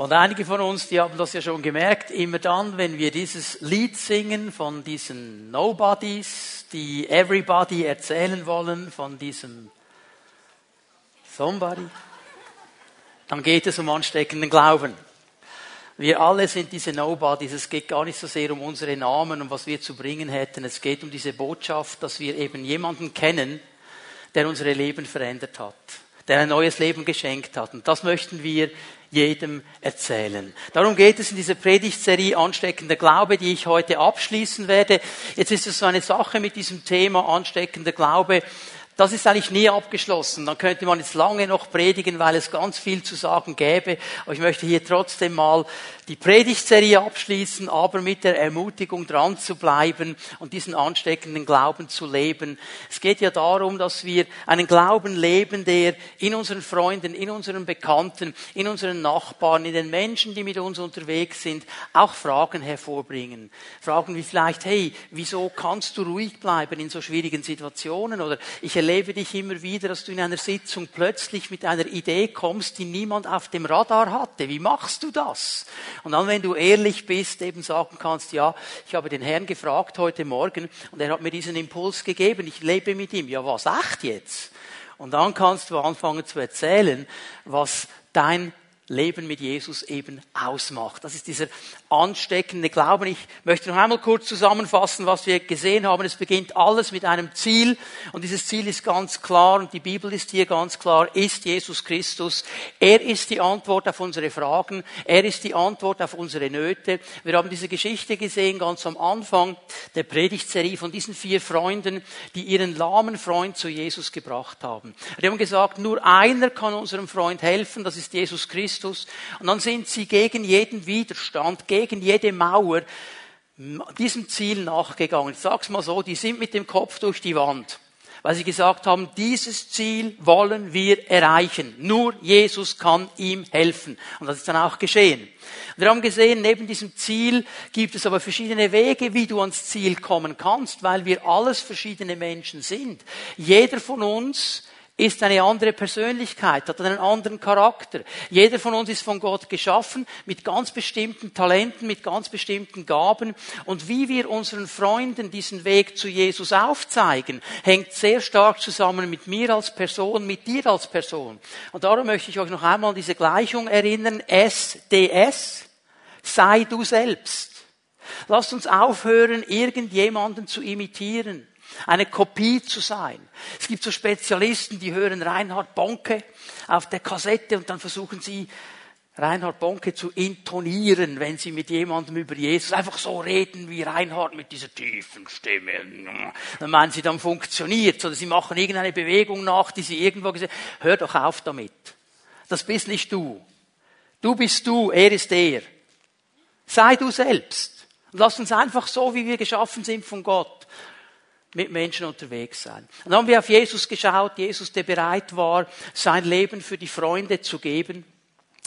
Und einige von uns, die haben das ja schon gemerkt, immer dann, wenn wir dieses Lied singen von diesen Nobodies, die Everybody erzählen wollen, von diesem Somebody, dann geht es um ansteckenden Glauben. Wir alle sind diese Nobodies. Es geht gar nicht so sehr um unsere Namen und was wir zu bringen hätten. Es geht um diese Botschaft, dass wir eben jemanden kennen, der unsere Leben verändert hat, der ein neues Leben geschenkt hat. Und das möchten wir jedem erzählen. Darum geht es in dieser Predigtserie Ansteckender Glaube, die ich heute abschließen werde. Jetzt ist es so eine Sache mit diesem Thema Ansteckender Glaube das ist eigentlich nie abgeschlossen. Dann könnte man jetzt lange noch predigen, weil es ganz viel zu sagen gäbe. Aber ich möchte hier trotzdem mal die Predigtserie abschließen, aber mit der Ermutigung dran zu bleiben und diesen ansteckenden Glauben zu leben. Es geht ja darum, dass wir einen Glauben leben, der in unseren Freunden, in unseren Bekannten, in unseren Nachbarn, in den Menschen, die mit uns unterwegs sind, auch Fragen hervorbringen. Fragen wie vielleicht, hey, wieso kannst du ruhig bleiben in so schwierigen Situationen? Oder ich erlebe dich immer wieder, dass du in einer Sitzung plötzlich mit einer Idee kommst, die niemand auf dem Radar hatte. Wie machst du das? Und dann, wenn du ehrlich bist, eben sagen kannst, ja, ich habe den Herrn gefragt heute Morgen und er hat mir diesen Impuls gegeben, ich lebe mit ihm. Ja, was, echt jetzt? Und dann kannst du anfangen zu erzählen, was dein Leben mit Jesus eben ausmacht. Das ist dieser ansteckende Glauben. Ich möchte noch einmal kurz zusammenfassen, was wir gesehen haben. Es beginnt alles mit einem Ziel und dieses Ziel ist ganz klar und die Bibel ist hier ganz klar, ist Jesus Christus. Er ist die Antwort auf unsere Fragen. Er ist die Antwort auf unsere Nöte. Wir haben diese Geschichte gesehen ganz am Anfang der Predigtserie von diesen vier Freunden, die ihren lahmen Freund zu Jesus gebracht haben. Die haben gesagt, nur einer kann unserem Freund helfen, das ist Jesus Christus. Christus. Und dann sind sie gegen jeden Widerstand, gegen jede Mauer diesem Ziel nachgegangen. Ich sag's mal so, die sind mit dem Kopf durch die Wand. Weil sie gesagt haben, dieses Ziel wollen wir erreichen. Nur Jesus kann ihm helfen. Und das ist dann auch geschehen. Wir haben gesehen, neben diesem Ziel gibt es aber verschiedene Wege, wie du ans Ziel kommen kannst, weil wir alles verschiedene Menschen sind. Jeder von uns ist eine andere Persönlichkeit, hat einen anderen Charakter. Jeder von uns ist von Gott geschaffen mit ganz bestimmten Talenten, mit ganz bestimmten Gaben. Und wie wir unseren Freunden diesen Weg zu Jesus aufzeigen, hängt sehr stark zusammen mit mir als Person, mit dir als Person. Und darum möchte ich euch noch einmal an diese Gleichung erinnern. SDS. Sei du selbst. Lasst uns aufhören, irgendjemanden zu imitieren eine Kopie zu sein. Es gibt so Spezialisten, die hören Reinhard Bonke auf der Kassette und dann versuchen sie Reinhard Bonke zu intonieren, wenn sie mit jemandem über Jesus einfach so reden wie Reinhard mit dieser tiefen Stimme. Dann meinen sie, dann funktioniert Oder sie machen irgendeine Bewegung nach, die sie irgendwo gesehen Hör doch auf damit. Das bist nicht du. Du bist du, er ist er. Sei du selbst. Und lass uns einfach so, wie wir geschaffen sind von Gott, mit Menschen unterwegs sein. Und dann haben wir auf Jesus geschaut, Jesus, der bereit war, sein Leben für die Freunde zu geben,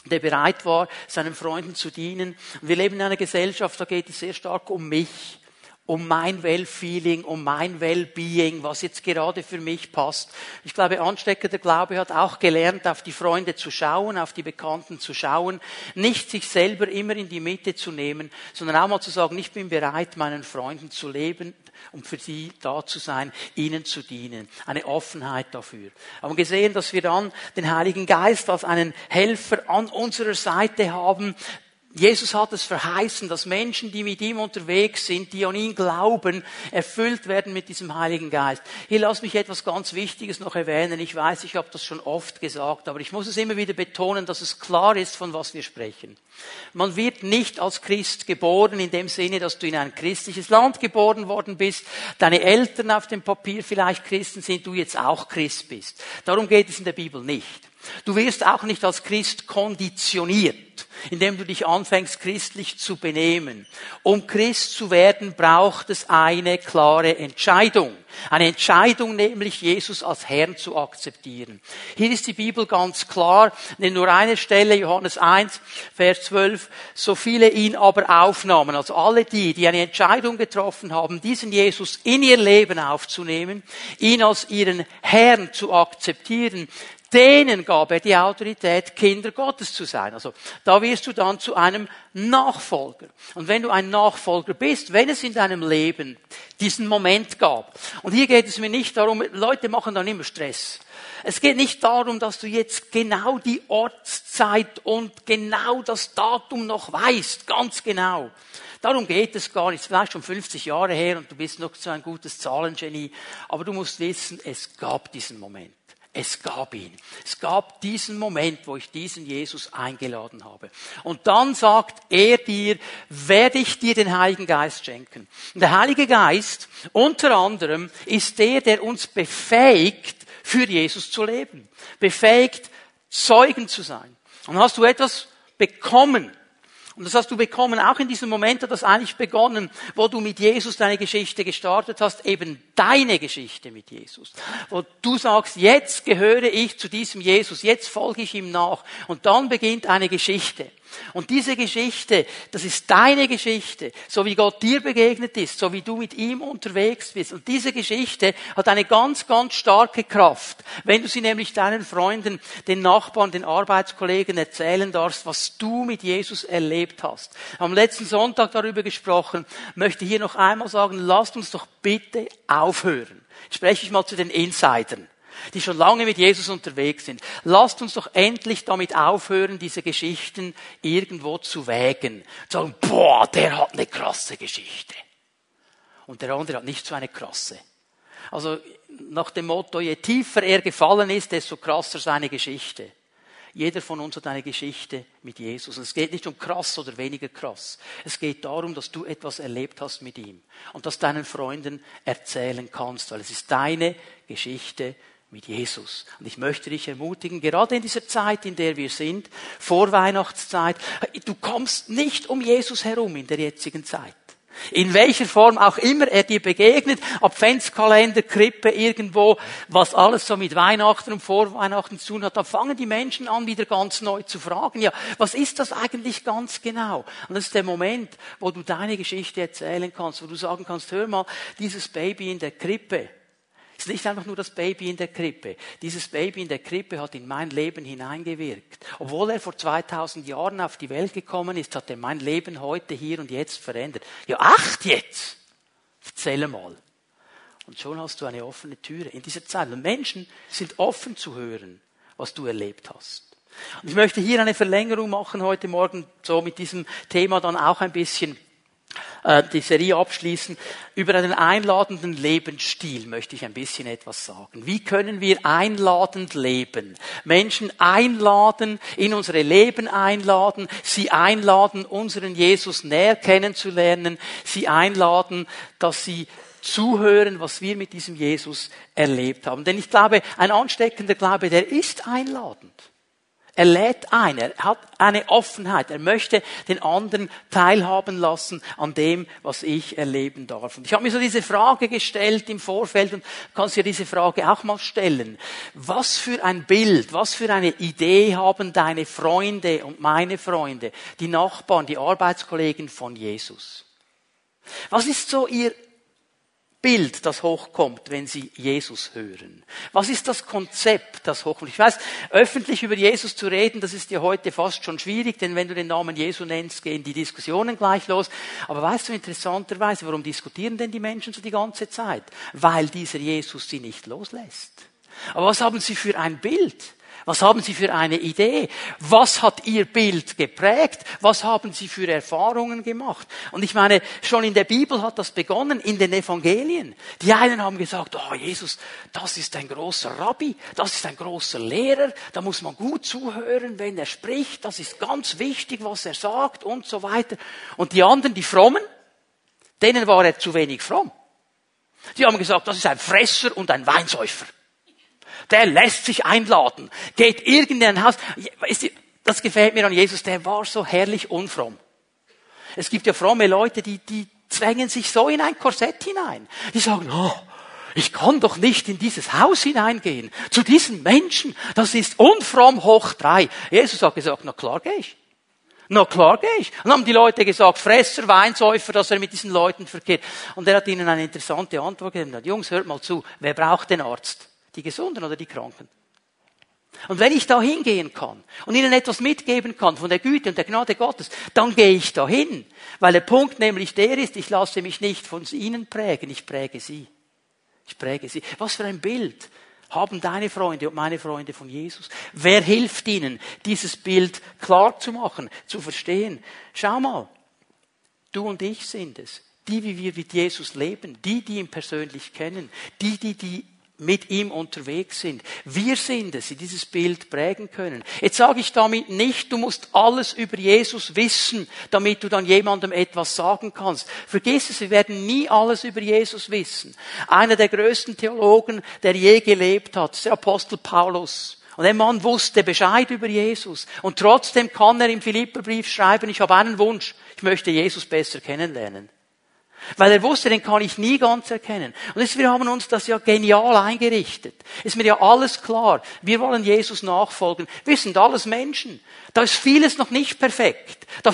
der bereit war, seinen Freunden zu dienen. Wir leben in einer Gesellschaft, da geht es sehr stark um mich um mein Well-Feeling, um mein Well-Being, was jetzt gerade für mich passt. Ich glaube, ansteckender Glaube hat auch gelernt, auf die Freunde zu schauen, auf die Bekannten zu schauen, nicht sich selber immer in die Mitte zu nehmen, sondern auch mal zu sagen, ich bin bereit, meinen Freunden zu leben, um für sie da zu sein, ihnen zu dienen. Eine Offenheit dafür. Haben gesehen, dass wir dann den Heiligen Geist als einen Helfer an unserer Seite haben, Jesus hat es verheißen, dass Menschen, die mit ihm unterwegs sind, die an ihn glauben, erfüllt werden mit diesem Heiligen Geist. Hier lass mich etwas ganz Wichtiges noch erwähnen. Ich weiß, ich habe das schon oft gesagt, aber ich muss es immer wieder betonen, dass es klar ist, von was wir sprechen. Man wird nicht als Christ geboren in dem Sinne, dass du in ein christliches Land geboren worden bist, deine Eltern auf dem Papier vielleicht Christen sind, du jetzt auch Christ bist. Darum geht es in der Bibel nicht. Du wirst auch nicht als Christ konditioniert, indem du dich anfängst, christlich zu benehmen. Um Christ zu werden, braucht es eine klare Entscheidung. Eine Entscheidung, nämlich Jesus als Herrn zu akzeptieren. Hier ist die Bibel ganz klar, in nur einer Stelle, Johannes 1, Vers 12, so viele ihn aber aufnahmen, also alle die, die eine Entscheidung getroffen haben, diesen Jesus in ihr Leben aufzunehmen, ihn als ihren Herrn zu akzeptieren, denen gab er die Autorität, Kinder Gottes zu sein. Also da wirst du dann zu einem Nachfolger. Und wenn du ein Nachfolger bist, wenn es in deinem Leben diesen Moment gab, und hier geht es mir nicht darum, Leute machen dann immer Stress. Es geht nicht darum, dass du jetzt genau die Ortszeit und genau das Datum noch weißt, ganz genau. Darum geht es gar nicht. Vielleicht schon 50 Jahre her und du bist noch so ein gutes Zahlengenie. Aber du musst wissen, es gab diesen Moment. Es gab ihn. Es gab diesen Moment, wo ich diesen Jesus eingeladen habe. Und dann sagt er dir, werde ich dir den Heiligen Geist schenken. Und der Heilige Geist unter anderem ist der, der uns befähigt, für Jesus zu leben. Befähigt, Zeugen zu sein. Und hast du etwas bekommen, und das hast du bekommen, auch in diesem Moment hat das eigentlich begonnen, wo du mit Jesus deine Geschichte gestartet hast, eben deine Geschichte mit Jesus. Wo du sagst, jetzt gehöre ich zu diesem Jesus, jetzt folge ich ihm nach. Und dann beginnt eine Geschichte. Und diese Geschichte, das ist deine Geschichte, so wie Gott dir begegnet ist, so wie du mit ihm unterwegs bist. Und diese Geschichte hat eine ganz, ganz starke Kraft. Wenn du sie nämlich deinen Freunden, den Nachbarn, den Arbeitskollegen erzählen darfst, was du mit Jesus erlebt hast. Am letzten Sonntag darüber gesprochen, möchte hier noch einmal sagen, lasst uns doch bitte aufhören. Spreche ich mal zu den Insidern die schon lange mit Jesus unterwegs sind. Lasst uns doch endlich damit aufhören, diese Geschichten irgendwo zu wägen. Zu sagen, boah, der hat eine krasse Geschichte. Und der andere hat nicht so eine krasse. Also nach dem Motto, je tiefer er gefallen ist, desto krasser seine Geschichte. Jeder von uns hat eine Geschichte mit Jesus. Und es geht nicht um krass oder weniger krass. Es geht darum, dass du etwas erlebt hast mit ihm und das deinen Freunden erzählen kannst, weil es ist deine Geschichte mit Jesus. Und ich möchte dich ermutigen, gerade in dieser Zeit, in der wir sind, vor Weihnachtszeit, du kommst nicht um Jesus herum in der jetzigen Zeit. In welcher Form auch immer er dir begegnet, Adventskalender, Krippe, irgendwo, was alles so mit Weihnachten und Vorweihnachten zu tun hat, da fangen die Menschen an, wieder ganz neu zu fragen, ja, was ist das eigentlich ganz genau? Und das ist der Moment, wo du deine Geschichte erzählen kannst, wo du sagen kannst, hör mal, dieses Baby in der Krippe, ist nicht einfach nur das Baby in der Krippe. Dieses Baby in der Krippe hat in mein Leben hineingewirkt. Obwohl er vor 2000 Jahren auf die Welt gekommen ist, hat er mein Leben heute, hier und jetzt verändert. Ja, acht jetzt! Erzähle mal. Und schon hast du eine offene Türe in dieser Zeit. Und Menschen sind offen zu hören, was du erlebt hast. Und ich möchte hier eine Verlängerung machen heute Morgen, so mit diesem Thema dann auch ein bisschen die Serie abschließen. Über einen einladenden Lebensstil möchte ich ein bisschen etwas sagen. Wie können wir einladend leben? Menschen einladen, in unsere Leben einladen, sie einladen, unseren Jesus näher kennenzulernen, sie einladen, dass sie zuhören, was wir mit diesem Jesus erlebt haben. Denn ich glaube, ein ansteckender Glaube, der ist einladend. Er lädt ein, er hat eine Offenheit, er möchte den anderen teilhaben lassen an dem, was ich erleben darf. Und ich habe mir so diese Frage gestellt im Vorfeld und kannst dir diese Frage auch mal stellen. Was für ein Bild, was für eine Idee haben deine Freunde und meine Freunde, die Nachbarn, die Arbeitskollegen von Jesus? Was ist so ihr Bild, das hochkommt, wenn Sie Jesus hören? Was ist das Konzept, das hochkommt? Ich weiß, öffentlich über Jesus zu reden, das ist ja heute fast schon schwierig, denn wenn du den Namen Jesu nennst, gehen die Diskussionen gleich los. Aber weißt du interessanterweise, warum diskutieren denn die Menschen so die ganze Zeit? Weil dieser Jesus sie nicht loslässt. Aber was haben sie für ein Bild? Was haben Sie für eine Idee? Was hat Ihr Bild geprägt? Was haben Sie für Erfahrungen gemacht? Und ich meine, schon in der Bibel hat das begonnen, in den Evangelien. Die einen haben gesagt, oh Jesus, das ist ein großer Rabbi, das ist ein großer Lehrer, da muss man gut zuhören, wenn er spricht, das ist ganz wichtig, was er sagt und so weiter. Und die anderen, die Frommen, denen war er zu wenig fromm. Die haben gesagt, das ist ein Fresser und ein Weinsäufer der lässt sich einladen, geht irgendein Haus. Das gefällt mir an Jesus, der war so herrlich unfromm. Es gibt ja fromme Leute, die, die zwängen sich so in ein Korsett hinein. Die sagen, oh, ich kann doch nicht in dieses Haus hineingehen, zu diesen Menschen, das ist unfromm hoch drei. Jesus hat gesagt, na klar gehe ich. Na klar gehe ich. Und dann haben die Leute gesagt, Fresser, Weinsäufer, dass er mit diesen Leuten verkehrt. Und er hat ihnen eine interessante Antwort gegeben. Jungs, hört mal zu, wer braucht den Arzt? Die Gesunden oder die Kranken? Und wenn ich da hingehen kann und ihnen etwas mitgeben kann von der Güte und der Gnade Gottes, dann gehe ich da hin. Weil der Punkt nämlich der ist, ich lasse mich nicht von ihnen prägen, ich präge sie. Ich präge sie. Was für ein Bild haben deine Freunde und meine Freunde von Jesus? Wer hilft ihnen, dieses Bild klar zu machen, zu verstehen? Schau mal, du und ich sind es. Die, wie wir mit Jesus leben, die, die ihn persönlich kennen, die, die die mit ihm unterwegs sind. Wir sind es, die dieses Bild prägen können. Jetzt sage ich damit nicht, du musst alles über Jesus wissen, damit du dann jemandem etwas sagen kannst. Vergiss es, wir werden nie alles über Jesus wissen. Einer der größten Theologen, der je gelebt hat, ist der Apostel Paulus. Und der Mann wusste Bescheid über Jesus. Und trotzdem kann er im Philipperbrief schreiben, ich habe einen Wunsch, ich möchte Jesus besser kennenlernen. Weil er wusste, den kann ich nie ganz erkennen. Und jetzt, wir haben uns das ja genial eingerichtet. Ist mir ja alles klar. Wir wollen Jesus nachfolgen. Wir sind alles Menschen. Da ist vieles noch nicht perfekt. Da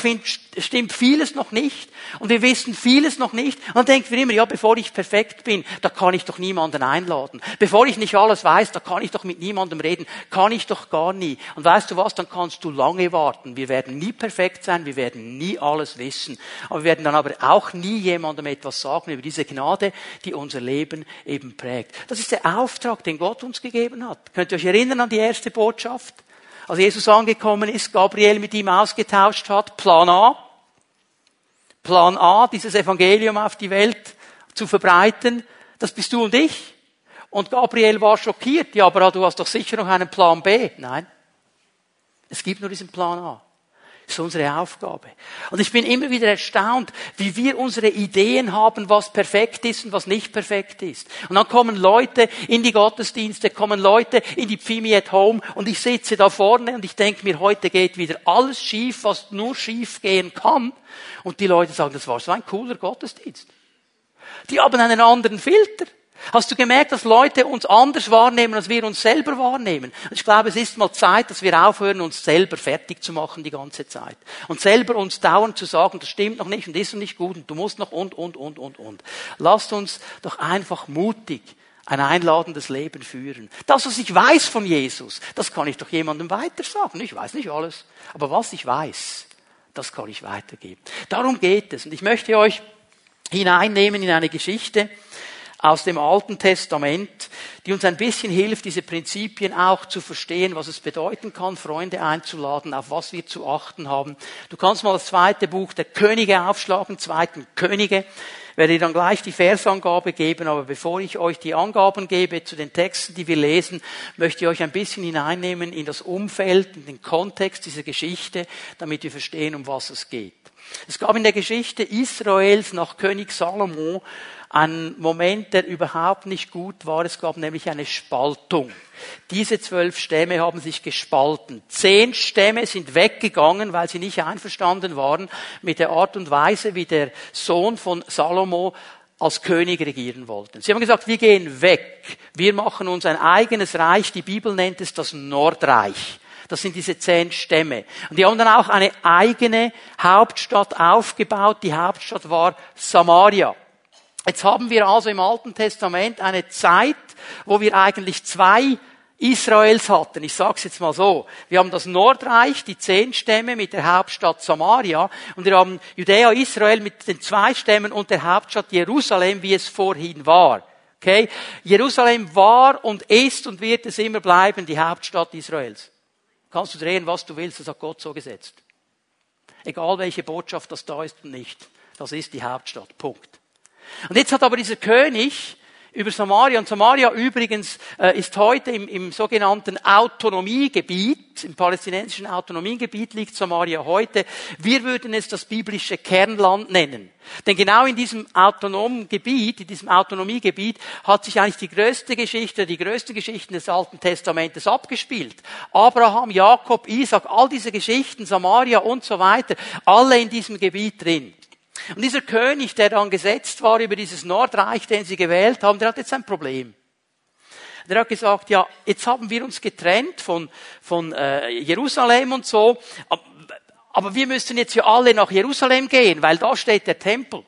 stimmt vieles noch nicht. Und wir wissen vieles noch nicht. Und dann denken wir immer, ja, bevor ich perfekt bin, da kann ich doch niemanden einladen. Bevor ich nicht alles weiß, da kann ich doch mit niemandem reden. Kann ich doch gar nie. Und weißt du was, dann kannst du lange warten. Wir werden nie perfekt sein. Wir werden nie alles wissen. Aber wir werden dann aber auch nie jemandem etwas sagen über diese Gnade, die unser Leben eben prägt. Das ist der Auftrag, den Gott uns gegeben hat. Könnt ihr euch erinnern an die erste Botschaft? Als Jesus angekommen ist, Gabriel mit ihm ausgetauscht hat, Plan A. Plan A, dieses Evangelium auf die Welt zu verbreiten, das bist du und ich. Und Gabriel war schockiert, ja, aber du hast doch sicher noch einen Plan B. Nein. Es gibt nur diesen Plan A. Das ist unsere Aufgabe. Und ich bin immer wieder erstaunt, wie wir unsere Ideen haben, was perfekt ist und was nicht perfekt ist. Und dann kommen Leute in die Gottesdienste, kommen Leute in die Pfimi at Home und ich sitze da vorne und ich denke mir, heute geht wieder alles schief, was nur schief gehen kann. Und die Leute sagen, das war so ein cooler Gottesdienst. Die haben einen anderen Filter. Hast du gemerkt, dass Leute uns anders wahrnehmen, als wir uns selber wahrnehmen? Ich glaube, es ist mal Zeit, dass wir aufhören, uns selber fertig zu machen die ganze Zeit. Und selber uns dauernd zu sagen, das stimmt noch nicht und ist noch nicht gut und du musst noch und, und, und, und, und. Lasst uns doch einfach mutig ein einladendes Leben führen. Das, was ich weiß von Jesus, das kann ich doch jemandem weiter sagen. Ich weiß nicht alles. Aber was ich weiß, das kann ich weitergeben. Darum geht es. Und ich möchte euch hineinnehmen in eine Geschichte, aus dem Alten Testament, die uns ein bisschen hilft, diese Prinzipien auch zu verstehen, was es bedeuten kann, Freunde einzuladen, auf was wir zu achten haben. Du kannst mal das zweite Buch der Könige aufschlagen, zweiten Könige. Ich werde dann gleich die Versangabe geben, aber bevor ich euch die Angaben gebe zu den Texten, die wir lesen, möchte ich euch ein bisschen hineinnehmen in das Umfeld, in den Kontext dieser Geschichte, damit wir verstehen, um was es geht. Es gab in der Geschichte Israels nach König Salomo ein Moment, der überhaupt nicht gut war. Es gab nämlich eine Spaltung. Diese zwölf Stämme haben sich gespalten. Zehn Stämme sind weggegangen, weil sie nicht einverstanden waren mit der Art und Weise, wie der Sohn von Salomo als König regieren wollten. Sie haben gesagt, wir gehen weg. Wir machen uns ein eigenes Reich. Die Bibel nennt es das Nordreich. Das sind diese zehn Stämme. Und die haben dann auch eine eigene Hauptstadt aufgebaut. Die Hauptstadt war Samaria. Jetzt haben wir also im Alten Testament eine Zeit, wo wir eigentlich zwei Israels hatten. Ich sage es jetzt mal so. Wir haben das Nordreich, die zehn Stämme mit der Hauptstadt Samaria und wir haben Judäa, Israel mit den zwei Stämmen und der Hauptstadt Jerusalem, wie es vorhin war. Okay? Jerusalem war und ist und wird es immer bleiben die Hauptstadt Israels. Kannst du drehen, was du willst, das hat Gott so gesetzt. Egal welche Botschaft das da ist und nicht. Das ist die Hauptstadt. Punkt. Und jetzt hat aber dieser König über Samaria, und Samaria übrigens äh, ist heute im, im sogenannten Autonomiegebiet, im palästinensischen Autonomiegebiet liegt Samaria heute. Wir würden es das biblische Kernland nennen. Denn genau in diesem autonomen Gebiet, in diesem Autonomiegebiet, hat sich eigentlich die größte Geschichte, die größten Geschichten des Alten Testamentes abgespielt. Abraham, Jakob, Isaac, all diese Geschichten, Samaria und so weiter, alle in diesem Gebiet drin. Und dieser König, der dann gesetzt war über dieses Nordreich, den sie gewählt haben, der hat jetzt ein Problem. Der hat gesagt, ja, jetzt haben wir uns getrennt von, von äh, Jerusalem und so, aber wir müssen jetzt ja alle nach Jerusalem gehen, weil da steht der Tempel.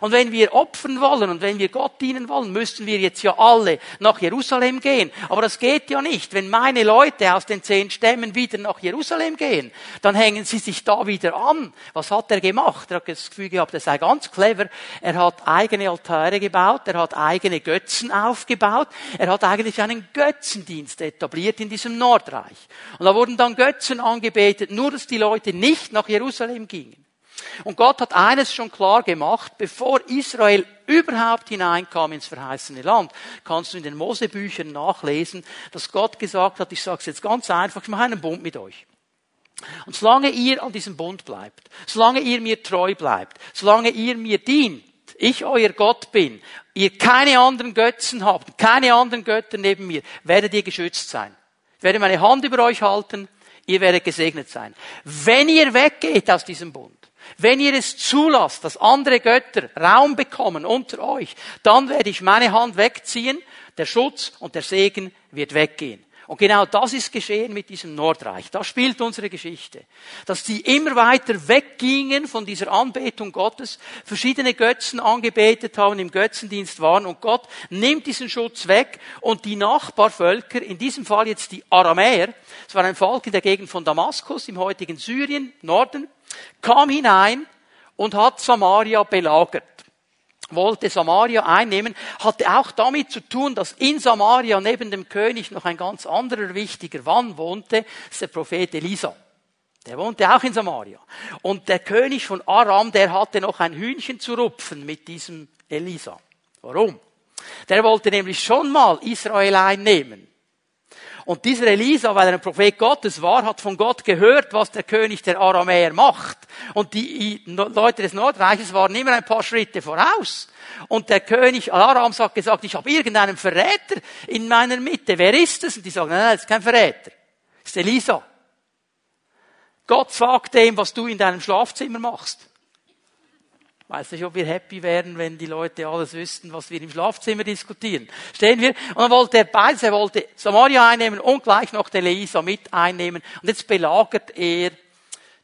Und wenn wir opfern wollen und wenn wir Gott dienen wollen, müssten wir jetzt ja alle nach Jerusalem gehen. Aber das geht ja nicht. Wenn meine Leute aus den zehn Stämmen wieder nach Jerusalem gehen, dann hängen sie sich da wieder an. Was hat er gemacht? Er hat das Gefühl gehabt, er sei ganz clever. Er hat eigene Altäre gebaut, er hat eigene Götzen aufgebaut, er hat eigentlich einen Götzendienst etabliert in diesem Nordreich. Und da wurden dann Götzen angebetet, nur dass die Leute nicht nach Jerusalem gingen. Und Gott hat eines schon klar gemacht, bevor Israel überhaupt hineinkam ins verheißene Land, kannst du in den Mosebüchern nachlesen, dass Gott gesagt hat, ich sage es jetzt ganz einfach, ich mache einen Bund mit euch. Und solange ihr an diesem Bund bleibt, solange ihr mir treu bleibt, solange ihr mir dient, ich euer Gott bin, ihr keine anderen Götzen habt, keine anderen Götter neben mir, werdet ihr geschützt sein. Ich werde meine Hand über euch halten, ihr werdet gesegnet sein. Wenn ihr weggeht aus diesem Bund, wenn ihr es zulasst, dass andere Götter Raum bekommen unter euch, dann werde ich meine Hand wegziehen, der Schutz und der Segen wird weggehen. Und genau das ist geschehen mit diesem Nordreich. Da spielt unsere Geschichte. Dass die immer weiter weggingen von dieser Anbetung Gottes, verschiedene Götzen angebetet haben, im Götzendienst waren und Gott nimmt diesen Schutz weg und die Nachbarvölker, in diesem Fall jetzt die Aramäer, es war ein Volk in der Gegend von Damaskus im heutigen Syrien, Norden, kam hinein und hat Samaria belagert wollte Samaria einnehmen, hatte auch damit zu tun, dass in Samaria neben dem König noch ein ganz anderer wichtiger Mann wohnte, das ist der Prophet Elisa. Der wohnte auch in Samaria. Und der König von Aram, der hatte noch ein Hühnchen zu rupfen mit diesem Elisa. Warum? Der wollte nämlich schon mal Israel einnehmen. Und dieser Elisa, weil er ein Prophet Gottes war, hat von Gott gehört, was der König der Aramäer macht. Und die Leute des Nordreiches waren immer ein paar Schritte voraus. Und der König Arams hat gesagt, ich habe irgendeinen Verräter in meiner Mitte. Wer ist es? Und die sagen, nein, nein, das ist kein Verräter. Das ist Elisa. Gott sagt dem, was du in deinem Schlafzimmer machst. Weiß nicht, ob wir happy wären, wenn die Leute alles wüssten, was wir im Schlafzimmer diskutieren. Stehen wir? Und dann wollte er beides, er wollte Samaria einnehmen und gleich noch den Elisa mit einnehmen. Und jetzt belagert er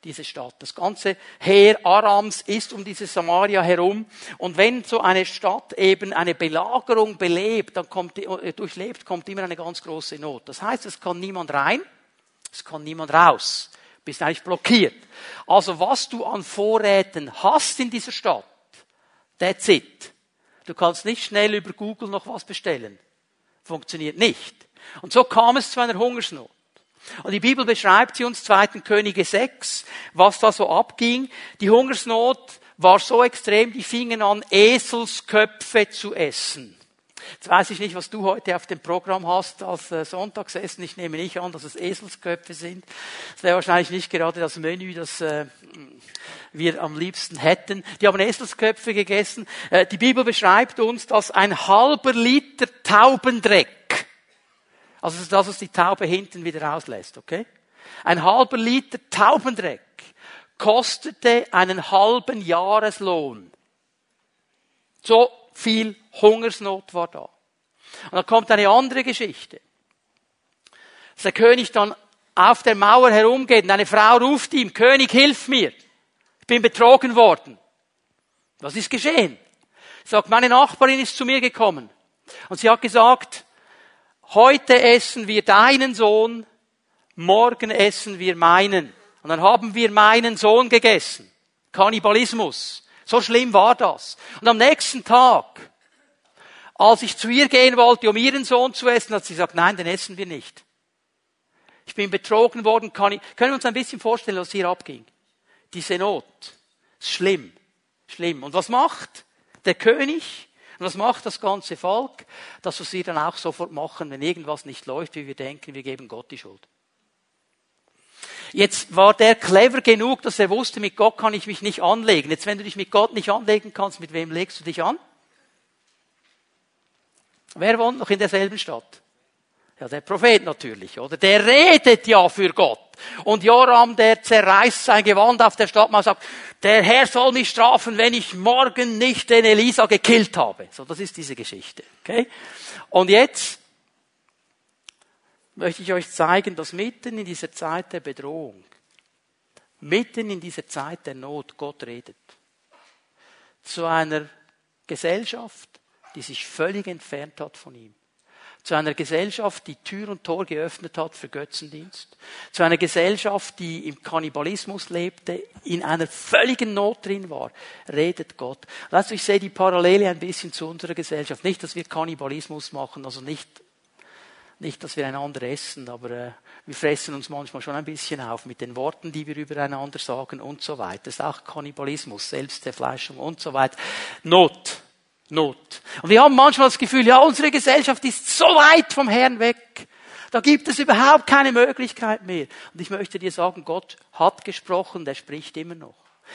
diese Stadt. Das ganze Heer Arams ist um diese Samaria herum. Und wenn so eine Stadt eben eine Belagerung belebt, dann kommt, äh, durchlebt, kommt immer eine ganz große Not. Das heißt, es kann niemand rein, es kann niemand raus bist eigentlich blockiert. Also was du an Vorräten hast in dieser Stadt, that's it. Du kannst nicht schnell über Google noch was bestellen. Funktioniert nicht. Und so kam es zu einer Hungersnot. Und die Bibel beschreibt sie uns, 2. Könige 6, was da so abging. Die Hungersnot war so extrem, die fingen an, Eselsköpfe zu essen. Jetzt weiß ich nicht, was du heute auf dem Programm hast als äh, Sonntagsessen. Ich nehme nicht an, dass es Eselsköpfe sind. Das wäre wahrscheinlich nicht gerade das Menü, das äh, wir am liebsten hätten. Die haben Eselsköpfe gegessen. Äh, die Bibel beschreibt uns, dass ein halber Liter Taubendreck, also das was die Taube hinten wieder rauslässt, okay? Ein halber Liter Taubendreck kostete einen halben Jahreslohn. So viel Hungersnot war da. Und dann kommt eine andere Geschichte. Dass der König dann auf der Mauer herumgeht und eine Frau ruft ihm, König, hilf mir. Ich bin betrogen worden. Was ist geschehen? Sagt, meine Nachbarin ist zu mir gekommen. Und sie hat gesagt, heute essen wir deinen Sohn, morgen essen wir meinen. Und dann haben wir meinen Sohn gegessen. Kannibalismus. So schlimm war das. Und am nächsten Tag, als ich zu ihr gehen wollte, um ihren Sohn zu essen, hat sie gesagt, nein, den essen wir nicht. Ich bin betrogen worden, kann ich, können wir uns ein bisschen vorstellen, was hier abging? Diese Not. Schlimm. Schlimm. Und was macht der König? Und was macht das ganze Volk? Das, was wir dann auch sofort machen, wenn irgendwas nicht läuft, wie wir denken, wir geben Gott die Schuld. Jetzt war der clever genug, dass er wusste, mit Gott kann ich mich nicht anlegen. Jetzt, wenn du dich mit Gott nicht anlegen kannst, mit wem legst du dich an? Wer wohnt noch in derselben Stadt? Ja, der Prophet natürlich, oder? Der redet ja für Gott. Und Joram, der zerreißt sein Gewand auf der Stadtmauer sagt, der Herr soll mich strafen, wenn ich morgen nicht den Elisa gekillt habe. So, das ist diese Geschichte, okay? Und jetzt möchte ich euch zeigen, dass mitten in dieser Zeit der Bedrohung, mitten in dieser Zeit der Not Gott redet. zu einer Gesellschaft, die sich völlig entfernt hat von ihm. Zu einer Gesellschaft, die Tür und Tor geöffnet hat für Götzendienst. Zu einer Gesellschaft, die im Kannibalismus lebte, in einer völligen Not drin war. Redet Gott. Du, ich sehe die Parallele ein bisschen zu unserer Gesellschaft. Nicht, dass wir Kannibalismus machen, also nicht, nicht, dass wir einander essen, aber äh, wir fressen uns manchmal schon ein bisschen auf mit den Worten, die wir übereinander sagen und so weiter. Das ist auch Kannibalismus, Selbstzerfleischung und so weiter. Not. Not. Und wir haben manchmal das Gefühl, ja, unsere Gesellschaft ist so weit vom Herrn weg. Da gibt es überhaupt keine Möglichkeit mehr. Und ich möchte dir sagen, Gott hat gesprochen, der spricht immer noch.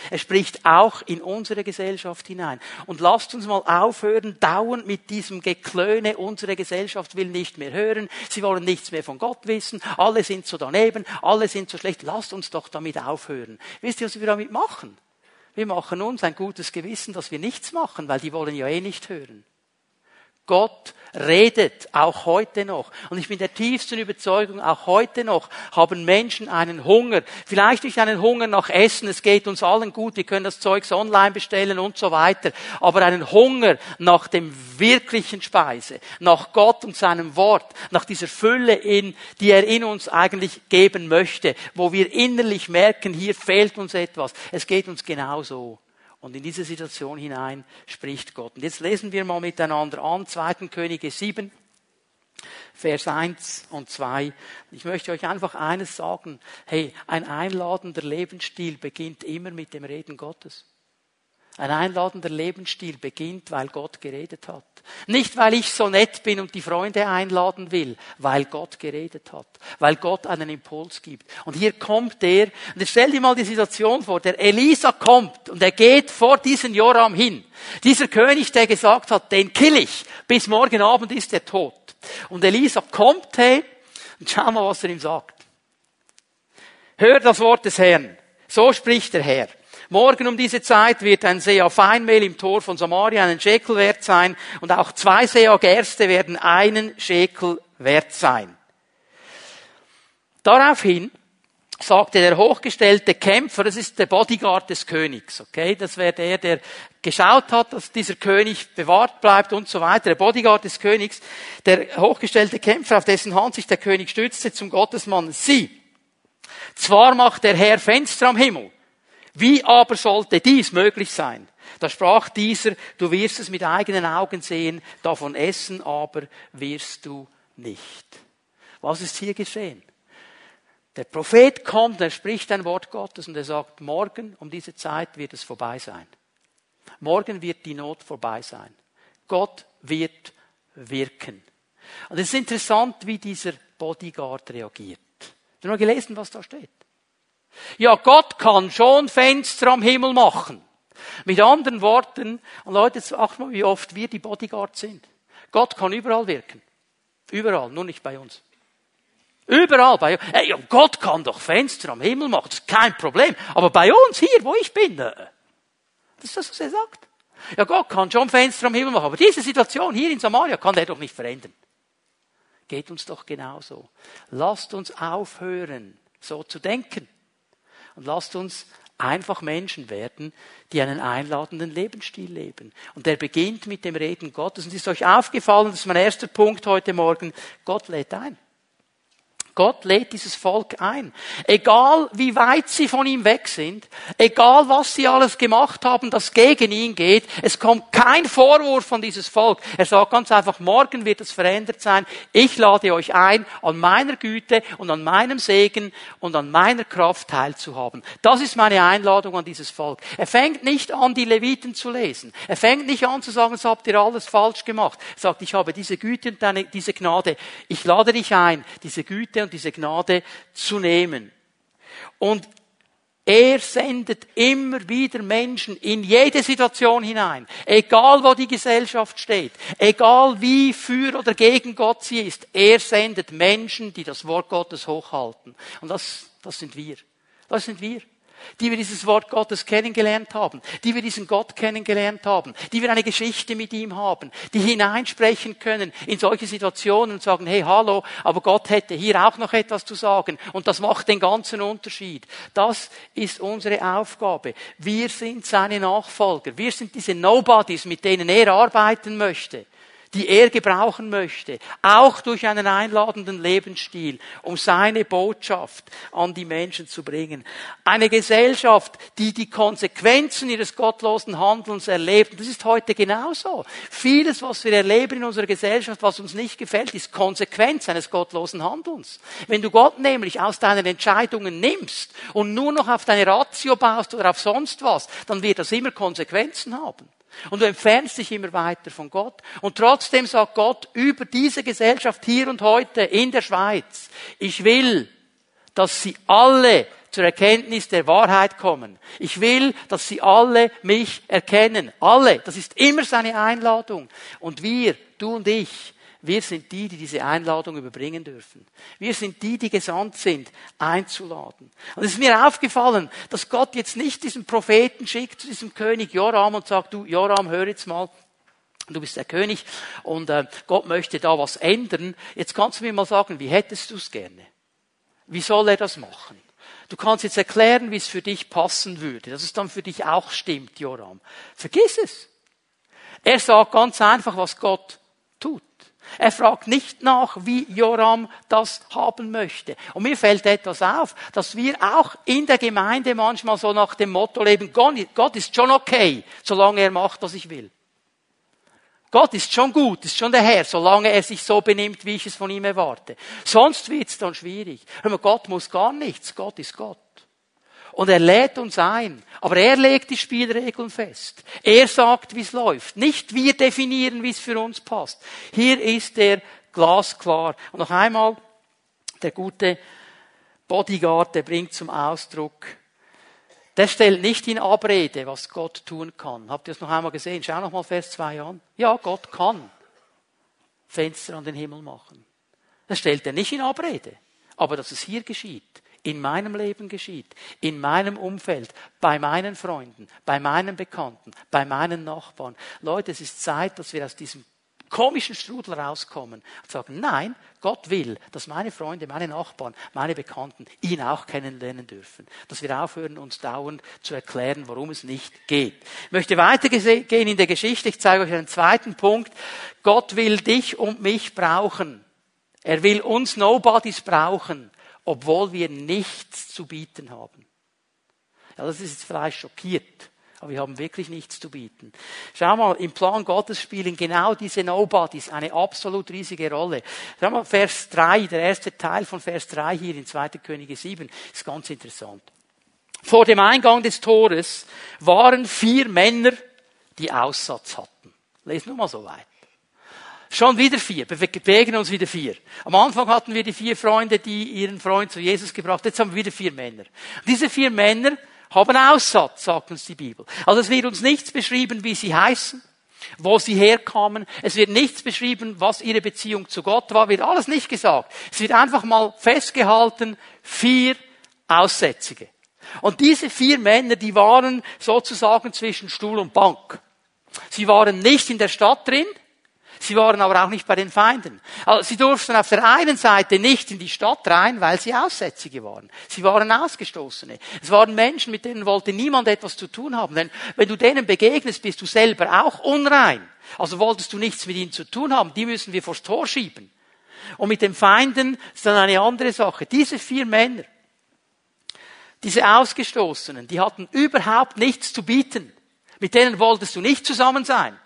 Er spricht auch in unsere Gesellschaft hinein. Und lasst uns mal aufhören, dauernd mit diesem Geklöne, unsere Gesellschaft will nicht mehr hören, sie wollen nichts mehr von Gott wissen, alle sind so daneben, alle sind so schlecht. Lasst uns doch damit aufhören. Wisst ihr, was wir damit machen? Wir machen uns ein gutes Gewissen, dass wir nichts machen, weil die wollen ja eh nicht hören. Gott redet auch heute noch. Und ich bin der tiefsten Überzeugung, auch heute noch haben Menschen einen Hunger. Vielleicht nicht einen Hunger nach Essen, es geht uns allen gut, wir können das Zeugs online bestellen und so weiter. Aber einen Hunger nach dem wirklichen Speise, nach Gott und seinem Wort, nach dieser Fülle, in, die er in uns eigentlich geben möchte, wo wir innerlich merken, hier fehlt uns etwas. Es geht uns genauso. Und in diese Situation hinein spricht Gott. Und jetzt lesen wir mal miteinander an, 2. Könige 7, Vers 1 und 2. Ich möchte euch einfach eines sagen. Hey, ein einladender Lebensstil beginnt immer mit dem Reden Gottes. Ein einladender Lebensstil beginnt, weil Gott geredet hat. Nicht, weil ich so nett bin und die Freunde einladen will, weil Gott geredet hat, weil Gott einen Impuls gibt. Und hier kommt der, und jetzt stell dir mal die Situation vor, der Elisa kommt und er geht vor diesen Joram hin. Dieser König, der gesagt hat, den kill ich, bis morgen Abend ist er tot. Und Elisa kommt, hey, und schau mal, was er ihm sagt. Hör das Wort des Herrn. So spricht der Herr. Morgen um diese Zeit wird ein Seher Feinmehl im Tor von Samaria einen Schekel wert sein und auch zwei Seher Gerste werden einen Schekel wert sein. Daraufhin sagte der hochgestellte Kämpfer, das ist der Bodyguard des Königs, okay? Das wäre der, der geschaut hat, dass dieser König bewahrt bleibt und so weiter. Der Bodyguard des Königs, der hochgestellte Kämpfer, auf dessen Hand sich der König stützte, zum Gottesmann, sie. Zwar macht der Herr Fenster am Himmel, wie aber sollte dies möglich sein? Da sprach dieser, du wirst es mit eigenen Augen sehen, davon essen aber wirst du nicht. Was ist hier geschehen? Der Prophet kommt, er spricht ein Wort Gottes und er sagt, morgen um diese Zeit wird es vorbei sein. Morgen wird die Not vorbei sein. Gott wird wirken. Und es ist interessant, wie dieser Bodyguard reagiert. Hast du noch gelesen, was da steht? Ja, Gott kann schon Fenster am Himmel machen. Mit anderen Worten, und Leute, jetzt acht mal, wie oft wir die Bodyguards sind. Gott kann überall wirken. Überall, nur nicht bei uns. Überall bei uns. Hey, Gott kann doch Fenster am Himmel machen, das ist kein Problem. Aber bei uns hier, wo ich bin, äh, das ist das, was er sagt. Ja, Gott kann schon Fenster am Himmel machen, aber diese Situation hier in Samaria kann er doch nicht verändern. Geht uns doch genauso. Lasst uns aufhören, so zu denken. Und lasst uns einfach Menschen werden, die einen einladenden Lebensstil leben. Und der beginnt mit dem Reden Gottes. Und ist euch aufgefallen, das ist mein erster Punkt heute Morgen, Gott lädt ein. Gott lädt dieses Volk ein. Egal wie weit sie von ihm weg sind, egal was sie alles gemacht haben, das gegen ihn geht, es kommt kein Vorwurf von dieses Volk. Er sagt ganz einfach, morgen wird es verändert sein. Ich lade euch ein, an meiner Güte und an meinem Segen und an meiner Kraft teilzuhaben. Das ist meine Einladung an dieses Volk. Er fängt nicht an, die Leviten zu lesen. Er fängt nicht an zu sagen, es habt ihr alles falsch gemacht. Er sagt, ich habe diese Güte und deine, diese Gnade. Ich lade dich ein, diese Güte und diese Gnade zu nehmen. Und er sendet immer wieder Menschen in jede Situation hinein, egal wo die Gesellschaft steht, egal wie für oder gegen Gott sie ist. Er sendet Menschen, die das Wort Gottes hochhalten. Und das, das sind wir. Das sind wir. Die wir dieses Wort Gottes kennengelernt haben, die wir diesen Gott kennengelernt haben, die wir eine Geschichte mit ihm haben, die hineinsprechen können in solche Situationen und sagen, hey, hallo, aber Gott hätte hier auch noch etwas zu sagen und das macht den ganzen Unterschied. Das ist unsere Aufgabe. Wir sind seine Nachfolger. Wir sind diese Nobodies, mit denen er arbeiten möchte die er gebrauchen möchte, auch durch einen einladenden Lebensstil, um seine Botschaft an die Menschen zu bringen. Eine Gesellschaft, die die Konsequenzen ihres gottlosen Handelns erlebt. Und das ist heute genauso. Vieles, was wir erleben in unserer Gesellschaft, was uns nicht gefällt, ist Konsequenz eines gottlosen Handelns. Wenn du Gott nämlich aus deinen Entscheidungen nimmst und nur noch auf deine Ratio baust oder auf sonst was, dann wird das immer Konsequenzen haben. Und du entfernst dich immer weiter von Gott. Und trotzdem sagt Gott über diese Gesellschaft hier und heute in der Schweiz, ich will, dass sie alle zur Erkenntnis der Wahrheit kommen. Ich will, dass sie alle mich erkennen. Alle. Das ist immer seine Einladung. Und wir, du und ich, wir sind die, die diese Einladung überbringen dürfen. Wir sind die, die gesandt sind, einzuladen. Und es ist mir aufgefallen, dass Gott jetzt nicht diesen Propheten schickt zu diesem König Joram und sagt, du Joram, hör jetzt mal, du bist der König und äh, Gott möchte da was ändern. Jetzt kannst du mir mal sagen, wie hättest du es gerne? Wie soll er das machen? Du kannst jetzt erklären, wie es für dich passen würde, dass es dann für dich auch stimmt, Joram. Vergiss es. Er sagt ganz einfach, was Gott tut. Er fragt nicht nach, wie Joram das haben möchte. Und mir fällt etwas auf, dass wir auch in der Gemeinde manchmal so nach dem Motto leben, Gott ist schon okay, solange er macht, was ich will. Gott ist schon gut, ist schon der Herr, solange er sich so benimmt, wie ich es von ihm erwarte. Sonst wird es dann schwierig. Hör Gott muss gar nichts, Gott ist Gott. Und er lädt uns ein. Aber er legt die Spielregeln fest. Er sagt, wie es läuft. Nicht wir definieren, wie es für uns passt. Hier ist er glasklar. Und noch einmal, der gute Bodyguard, der bringt zum Ausdruck, der stellt nicht in Abrede, was Gott tun kann. Habt ihr das noch einmal gesehen? Schau noch mal Vers 2 an. Ja, Gott kann Fenster an den Himmel machen. Das stellt er nicht in Abrede. Aber dass es hier geschieht, in meinem Leben geschieht, in meinem Umfeld, bei meinen Freunden, bei meinen Bekannten, bei meinen Nachbarn. Leute, es ist Zeit, dass wir aus diesem komischen Strudel rauskommen und sagen, nein, Gott will, dass meine Freunde, meine Nachbarn, meine Bekannten ihn auch kennenlernen dürfen. Dass wir aufhören, uns dauernd zu erklären, warum es nicht geht. Ich möchte weitergehen in der Geschichte. Ich zeige euch einen zweiten Punkt. Gott will dich und mich brauchen. Er will uns Nobodies brauchen obwohl wir nichts zu bieten haben. Ja, das ist jetzt vielleicht schockiert, aber wir haben wirklich nichts zu bieten. Schau mal, im Plan Gottes spielen genau diese Nobodies eine absolut riesige Rolle. Schau mal, Vers 3, der erste Teil von Vers 3 hier in 2. Könige 7, ist ganz interessant. Vor dem Eingang des Tores waren vier Männer, die Aussatz hatten. Lest nur mal so weit. Schon wieder vier. Wir begegnen uns wieder vier. Am Anfang hatten wir die vier Freunde, die ihren Freund zu Jesus gebracht. Jetzt haben wir wieder vier Männer. Diese vier Männer haben Aussatz, sagt uns die Bibel. Also es wird uns nichts beschrieben, wie sie heißen, wo sie herkamen. Es wird nichts beschrieben, was ihre Beziehung zu Gott war. Wird alles nicht gesagt. Es wird einfach mal festgehalten, vier Aussätzige. Und diese vier Männer, die waren sozusagen zwischen Stuhl und Bank. Sie waren nicht in der Stadt drin, Sie waren aber auch nicht bei den Feinden. Also sie durften auf der einen Seite nicht in die Stadt rein, weil sie Aussätzige waren. Sie waren Ausgestoßene. Es waren Menschen, mit denen wollte niemand etwas zu tun haben. Denn wenn du denen begegnest, bist du selber auch unrein. Also wolltest du nichts mit ihnen zu tun haben. Die müssen wir vors Tor schieben. Und mit den Feinden ist dann eine andere Sache. Diese vier Männer, diese Ausgestoßenen, die hatten überhaupt nichts zu bieten. Mit denen wolltest du nicht zusammen sein.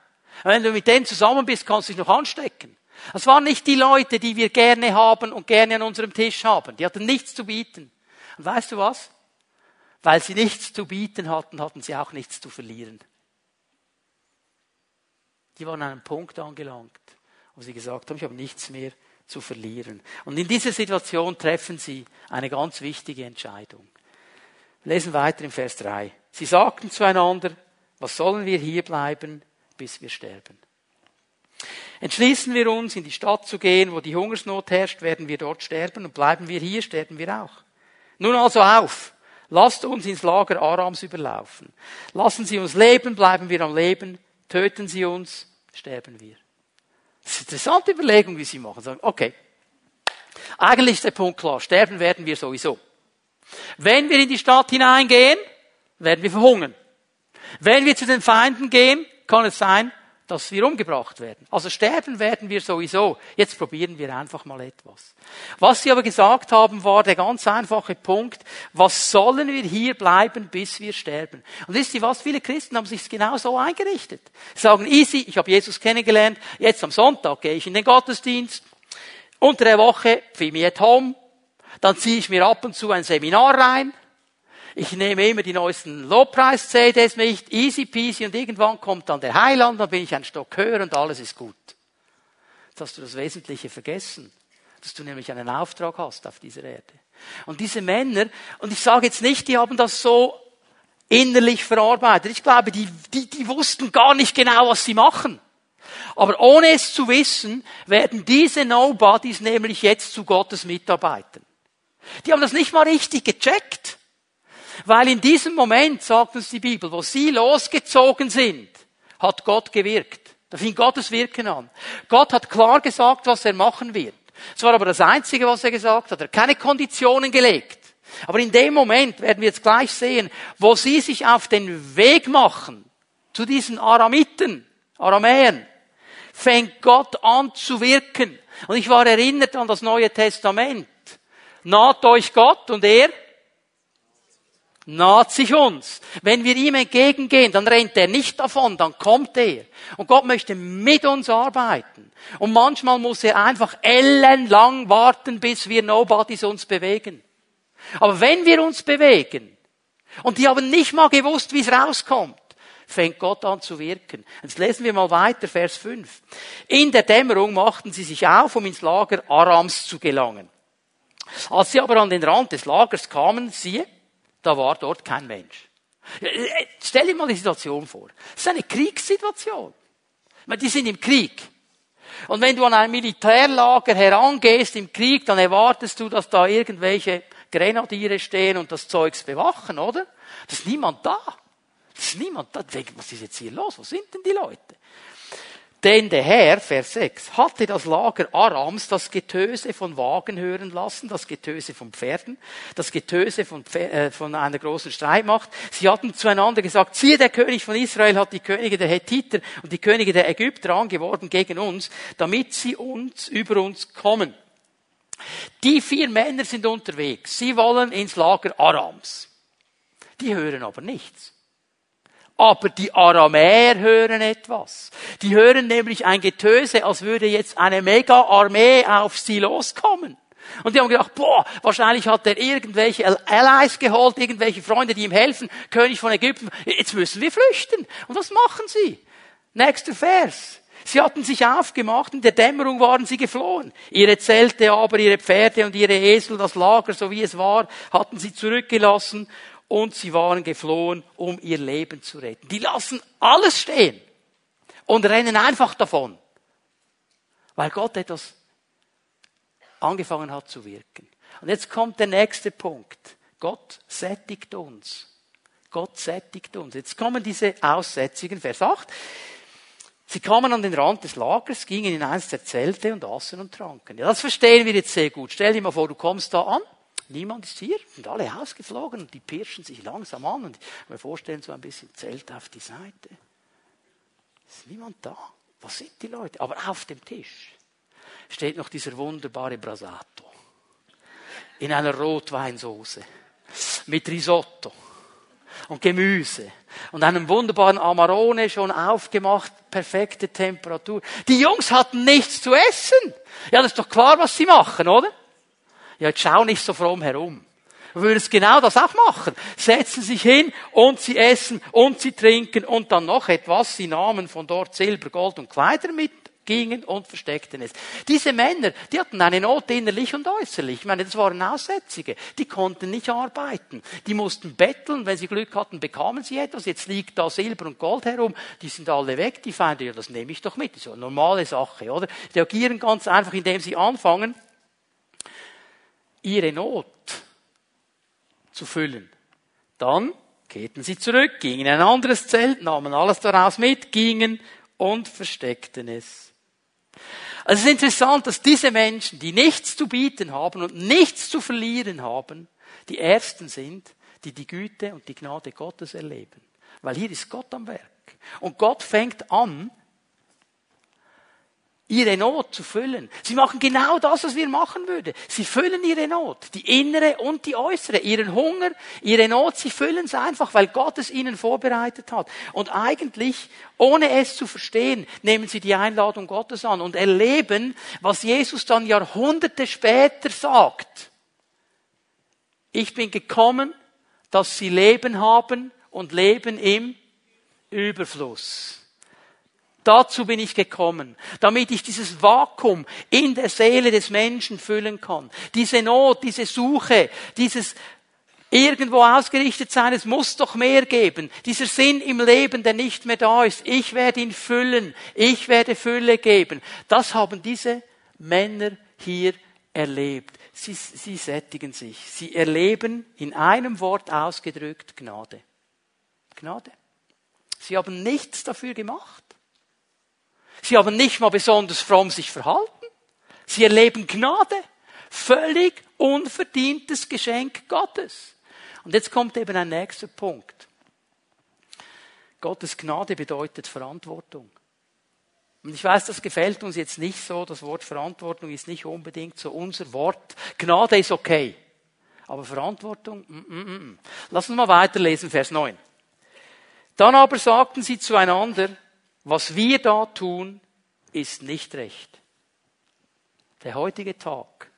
Wenn du mit denen zusammen bist, kannst du dich noch anstecken. Das waren nicht die Leute, die wir gerne haben und gerne an unserem Tisch haben. Die hatten nichts zu bieten. Und weißt du was? Weil sie nichts zu bieten hatten, hatten sie auch nichts zu verlieren. Die waren an einem Punkt angelangt, wo sie gesagt haben, ich habe nichts mehr zu verlieren. Und in dieser Situation treffen sie eine ganz wichtige Entscheidung. Wir lesen weiter im Vers 3. Sie sagten zueinander, was sollen wir hier bleiben? Bis wir sterben. Entschließen wir uns, in die Stadt zu gehen, wo die Hungersnot herrscht, werden wir dort sterben und bleiben wir hier, sterben wir auch. Nun also auf, Lasst uns ins Lager Arams überlaufen. Lassen Sie uns leben, bleiben wir am Leben. Töten Sie uns, sterben wir. Das ist eine interessante Überlegung, wie Sie machen. Okay. Eigentlich ist der Punkt klar. Sterben werden wir sowieso. Wenn wir in die Stadt hineingehen, werden wir verhungern. Wenn wir zu den Feinden gehen, kann es sein, dass wir umgebracht werden. Also sterben werden wir sowieso. Jetzt probieren wir einfach mal etwas. Was sie aber gesagt haben, war der ganz einfache Punkt, was sollen wir hier bleiben, bis wir sterben? Und wisst ihr was? Viele Christen haben sich genau so eingerichtet. Sie sagen, easy, ich habe Jesus kennengelernt, jetzt am Sonntag gehe ich in den Gottesdienst, unter der Woche ich at home, dann ziehe ich mir ab und zu ein Seminar rein, ich nehme immer die neuesten Lobpreis-CDs mit, easy peasy, und irgendwann kommt dann der Heiland, dann bin ich ein Stock höher und alles ist gut. Jetzt hast du das Wesentliche vergessen, dass du nämlich einen Auftrag hast auf dieser Erde. Und diese Männer, und ich sage jetzt nicht, die haben das so innerlich verarbeitet. Ich glaube, die, die, die wussten gar nicht genau, was sie machen. Aber ohne es zu wissen, werden diese Nobodies nämlich jetzt zu Gottes Mitarbeitern. Die haben das nicht mal richtig gecheckt. Weil in diesem Moment, sagt uns die Bibel, wo sie losgezogen sind, hat Gott gewirkt. Da fing Gottes Wirken an. Gott hat klar gesagt, was er machen wird. Es war aber das Einzige, was er gesagt hat. Er hat keine Konditionen gelegt. Aber in dem Moment werden wir jetzt gleich sehen, wo sie sich auf den Weg machen zu diesen Aramiten, Aramäern, fängt Gott an zu wirken. Und ich war erinnert an das Neue Testament. Naht euch Gott und er naht sich uns. Wenn wir ihm entgegengehen, dann rennt er nicht davon, dann kommt er. Und Gott möchte mit uns arbeiten. Und manchmal muss er einfach ellenlang warten, bis wir Nobodies uns bewegen. Aber wenn wir uns bewegen, und die haben nicht mal gewusst, wie es rauskommt, fängt Gott an zu wirken. Jetzt lesen wir mal weiter, Vers 5. In der Dämmerung machten sie sich auf, um ins Lager Arams zu gelangen. Als sie aber an den Rand des Lagers kamen, siehe, da war dort kein Mensch. Äh, stell dir mal die Situation vor. Das ist eine Kriegssituation. Die sind im Krieg. Und wenn du an ein Militärlager herangehst im Krieg, dann erwartest du, dass da irgendwelche Grenadiere stehen und das Zeugs bewachen, oder? Da ist niemand da. Da ist niemand da. Was ist jetzt hier los? Wo sind denn die Leute? Denn der Herr, Vers 6, hatte das Lager Arams das Getöse von Wagen hören lassen, das Getöse von Pferden, das Getöse von, Pfer äh, von einer großen Streitmacht. Sie hatten zueinander gesagt, siehe, der König von Israel hat die Könige der Hethiter und die Könige der Ägypter angeworben gegen uns, damit sie uns, über uns kommen. Die vier Männer sind unterwegs. Sie wollen ins Lager Arams. Die hören aber nichts. Aber die Aramäer hören etwas. Die hören nämlich ein Getöse, als würde jetzt eine Mega-Armee auf sie loskommen. Und die haben gedacht, boah, wahrscheinlich hat er irgendwelche Allies geholt, irgendwelche Freunde, die ihm helfen, König von Ägypten. Jetzt müssen wir flüchten. Und was machen sie? Nächster Vers. Sie hatten sich aufgemacht, in der Dämmerung waren sie geflohen. Ihre Zelte aber, ihre Pferde und ihre Esel, das Lager, so wie es war, hatten sie zurückgelassen und sie waren geflohen, um ihr Leben zu retten. Die lassen alles stehen und rennen einfach davon, weil Gott etwas angefangen hat zu wirken. Und jetzt kommt der nächste Punkt. Gott sättigt uns. Gott sättigt uns. Jetzt kommen diese Aussätzigen, Vers 8. Sie kamen an den Rand des Lagers, gingen in eins der Zelte und aßen und tranken. Ja, das verstehen wir jetzt sehr gut. Stell dir mal vor, du kommst da an Niemand ist hier, sind alle ausgeflogen und die pirschen sich langsam an und mir vorstellen, so ein bisschen Zelt auf die Seite. Ist niemand da? Was sind die Leute? Aber auf dem Tisch steht noch dieser wunderbare Brasato in einer Rotweinsoße mit Risotto und Gemüse und einem wunderbaren Amarone schon aufgemacht, perfekte Temperatur. Die Jungs hatten nichts zu essen. Ja, das ist doch klar, was sie machen, oder? Ja, jetzt schau nicht so fromm herum. Du würdest genau das auch machen. Setzen sich hin und sie essen und sie trinken und dann noch etwas. Sie nahmen von dort Silber, Gold und Kleider mit, gingen und versteckten es. Diese Männer, die hatten eine Not innerlich und äußerlich. Ich meine, das waren Aussätzige. Die konnten nicht arbeiten. Die mussten betteln. Wenn sie Glück hatten, bekamen sie etwas. Jetzt liegt da Silber und Gold herum. Die sind alle weg. Die Feinde, ja, das nehme ich doch mit. Das ist eine normale Sache, oder? Die agieren ganz einfach, indem sie anfangen, ihre Not zu füllen. Dann kehrten sie zurück, gingen in ein anderes Zelt, nahmen alles daraus mit, gingen und versteckten es. Also es ist interessant, dass diese Menschen, die nichts zu bieten haben und nichts zu verlieren haben, die Ersten sind, die die Güte und die Gnade Gottes erleben. Weil hier ist Gott am Werk. Und Gott fängt an, ihre Not zu füllen. Sie machen genau das, was wir machen würden. Sie füllen ihre Not, die innere und die äußere, ihren Hunger, ihre Not, sie füllen es einfach, weil Gott es ihnen vorbereitet hat. Und eigentlich, ohne es zu verstehen, nehmen sie die Einladung Gottes an und erleben, was Jesus dann Jahrhunderte später sagt. Ich bin gekommen, dass sie Leben haben und Leben im Überfluss. Dazu bin ich gekommen, damit ich dieses Vakuum in der Seele des Menschen füllen kann. Diese Not, diese Suche, dieses irgendwo ausgerichtet sein, es muss doch mehr geben. Dieser Sinn im Leben, der nicht mehr da ist. Ich werde ihn füllen. Ich werde Fülle geben. Das haben diese Männer hier erlebt. Sie, sie sättigen sich. Sie erleben in einem Wort ausgedrückt Gnade. Gnade. Sie haben nichts dafür gemacht. Sie haben nicht mal besonders fromm sich verhalten. Sie erleben Gnade. Völlig unverdientes Geschenk Gottes. Und jetzt kommt eben ein nächster Punkt. Gottes Gnade bedeutet Verantwortung. Und ich weiß, das gefällt uns jetzt nicht so. Das Wort Verantwortung ist nicht unbedingt so unser Wort. Gnade ist okay. Aber Verantwortung, mm, mm, mm. Lass uns mal weiterlesen, Vers 9. Dann aber sagten sie zueinander, was wir da tun, ist nicht recht. Der heutige Tag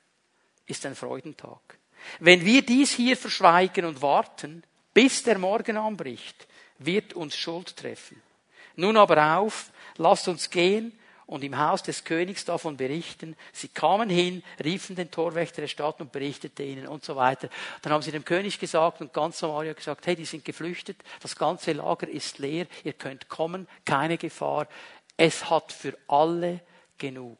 ist ein Freudentag. Wenn wir dies hier verschweigen und warten, bis der Morgen anbricht, wird uns Schuld treffen. Nun aber auf, lasst uns gehen und im Haus des Königs davon berichten. Sie kamen hin, riefen den Torwächter der Stadt und berichteten ihnen und so weiter. Dann haben sie dem König gesagt und ganz Samaria gesagt, hey, die sind geflüchtet, das ganze Lager ist leer, ihr könnt kommen, keine Gefahr. Es hat für alle genug.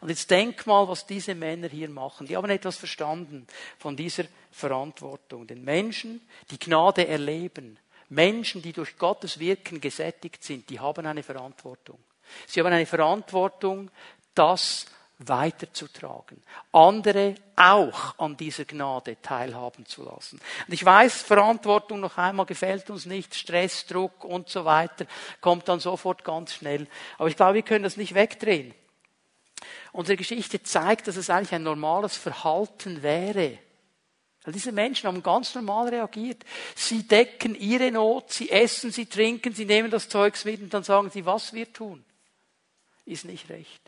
Und jetzt denk mal, was diese Männer hier machen. Die haben etwas verstanden von dieser Verantwortung. Den Menschen, die Gnade erleben, Menschen, die durch Gottes Wirken gesättigt sind, die haben eine Verantwortung. Sie haben eine Verantwortung, das weiterzutragen, andere auch an dieser Gnade teilhaben zu lassen. Und ich weiß, Verantwortung noch einmal gefällt uns nicht, Stress, Druck und so weiter, kommt dann sofort ganz schnell. Aber ich glaube, wir können das nicht wegdrehen. Unsere Geschichte zeigt, dass es eigentlich ein normales Verhalten wäre. Weil diese Menschen haben ganz normal reagiert. Sie decken ihre Not, sie essen, sie trinken, sie nehmen das Zeugs mit und dann sagen sie, was wir tun ist nicht recht.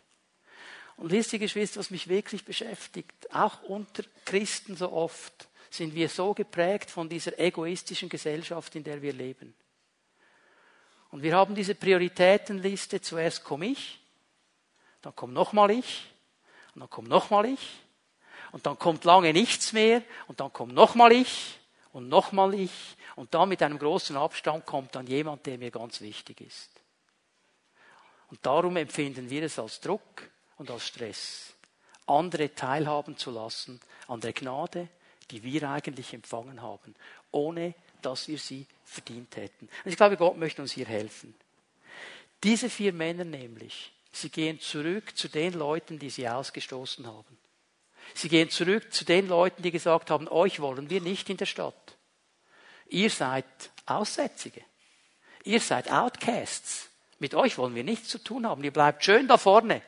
Und wisst ihr, Geschwister, was mich wirklich beschäftigt, auch unter Christen so oft, sind wir so geprägt von dieser egoistischen Gesellschaft, in der wir leben. Und wir haben diese Prioritätenliste, zuerst komme ich, dann kommt nochmal ich, und dann kommt nochmal ich, und dann kommt lange nichts mehr, und dann kommt nochmal ich, und nochmal ich, und dann mit einem großen Abstand kommt dann jemand, der mir ganz wichtig ist. Und darum empfinden wir es als Druck und als Stress, andere teilhaben zu lassen an der Gnade, die wir eigentlich empfangen haben, ohne dass wir sie verdient hätten. Und ich glaube, Gott möchte uns hier helfen. Diese vier Männer nämlich, sie gehen zurück zu den Leuten, die sie ausgestoßen haben. Sie gehen zurück zu den Leuten, die gesagt haben, euch wollen wir nicht in der Stadt. Ihr seid Aussätzige. Ihr seid Outcasts. Mit euch wollen wir nichts zu tun haben. Ihr bleibt schön da vorne.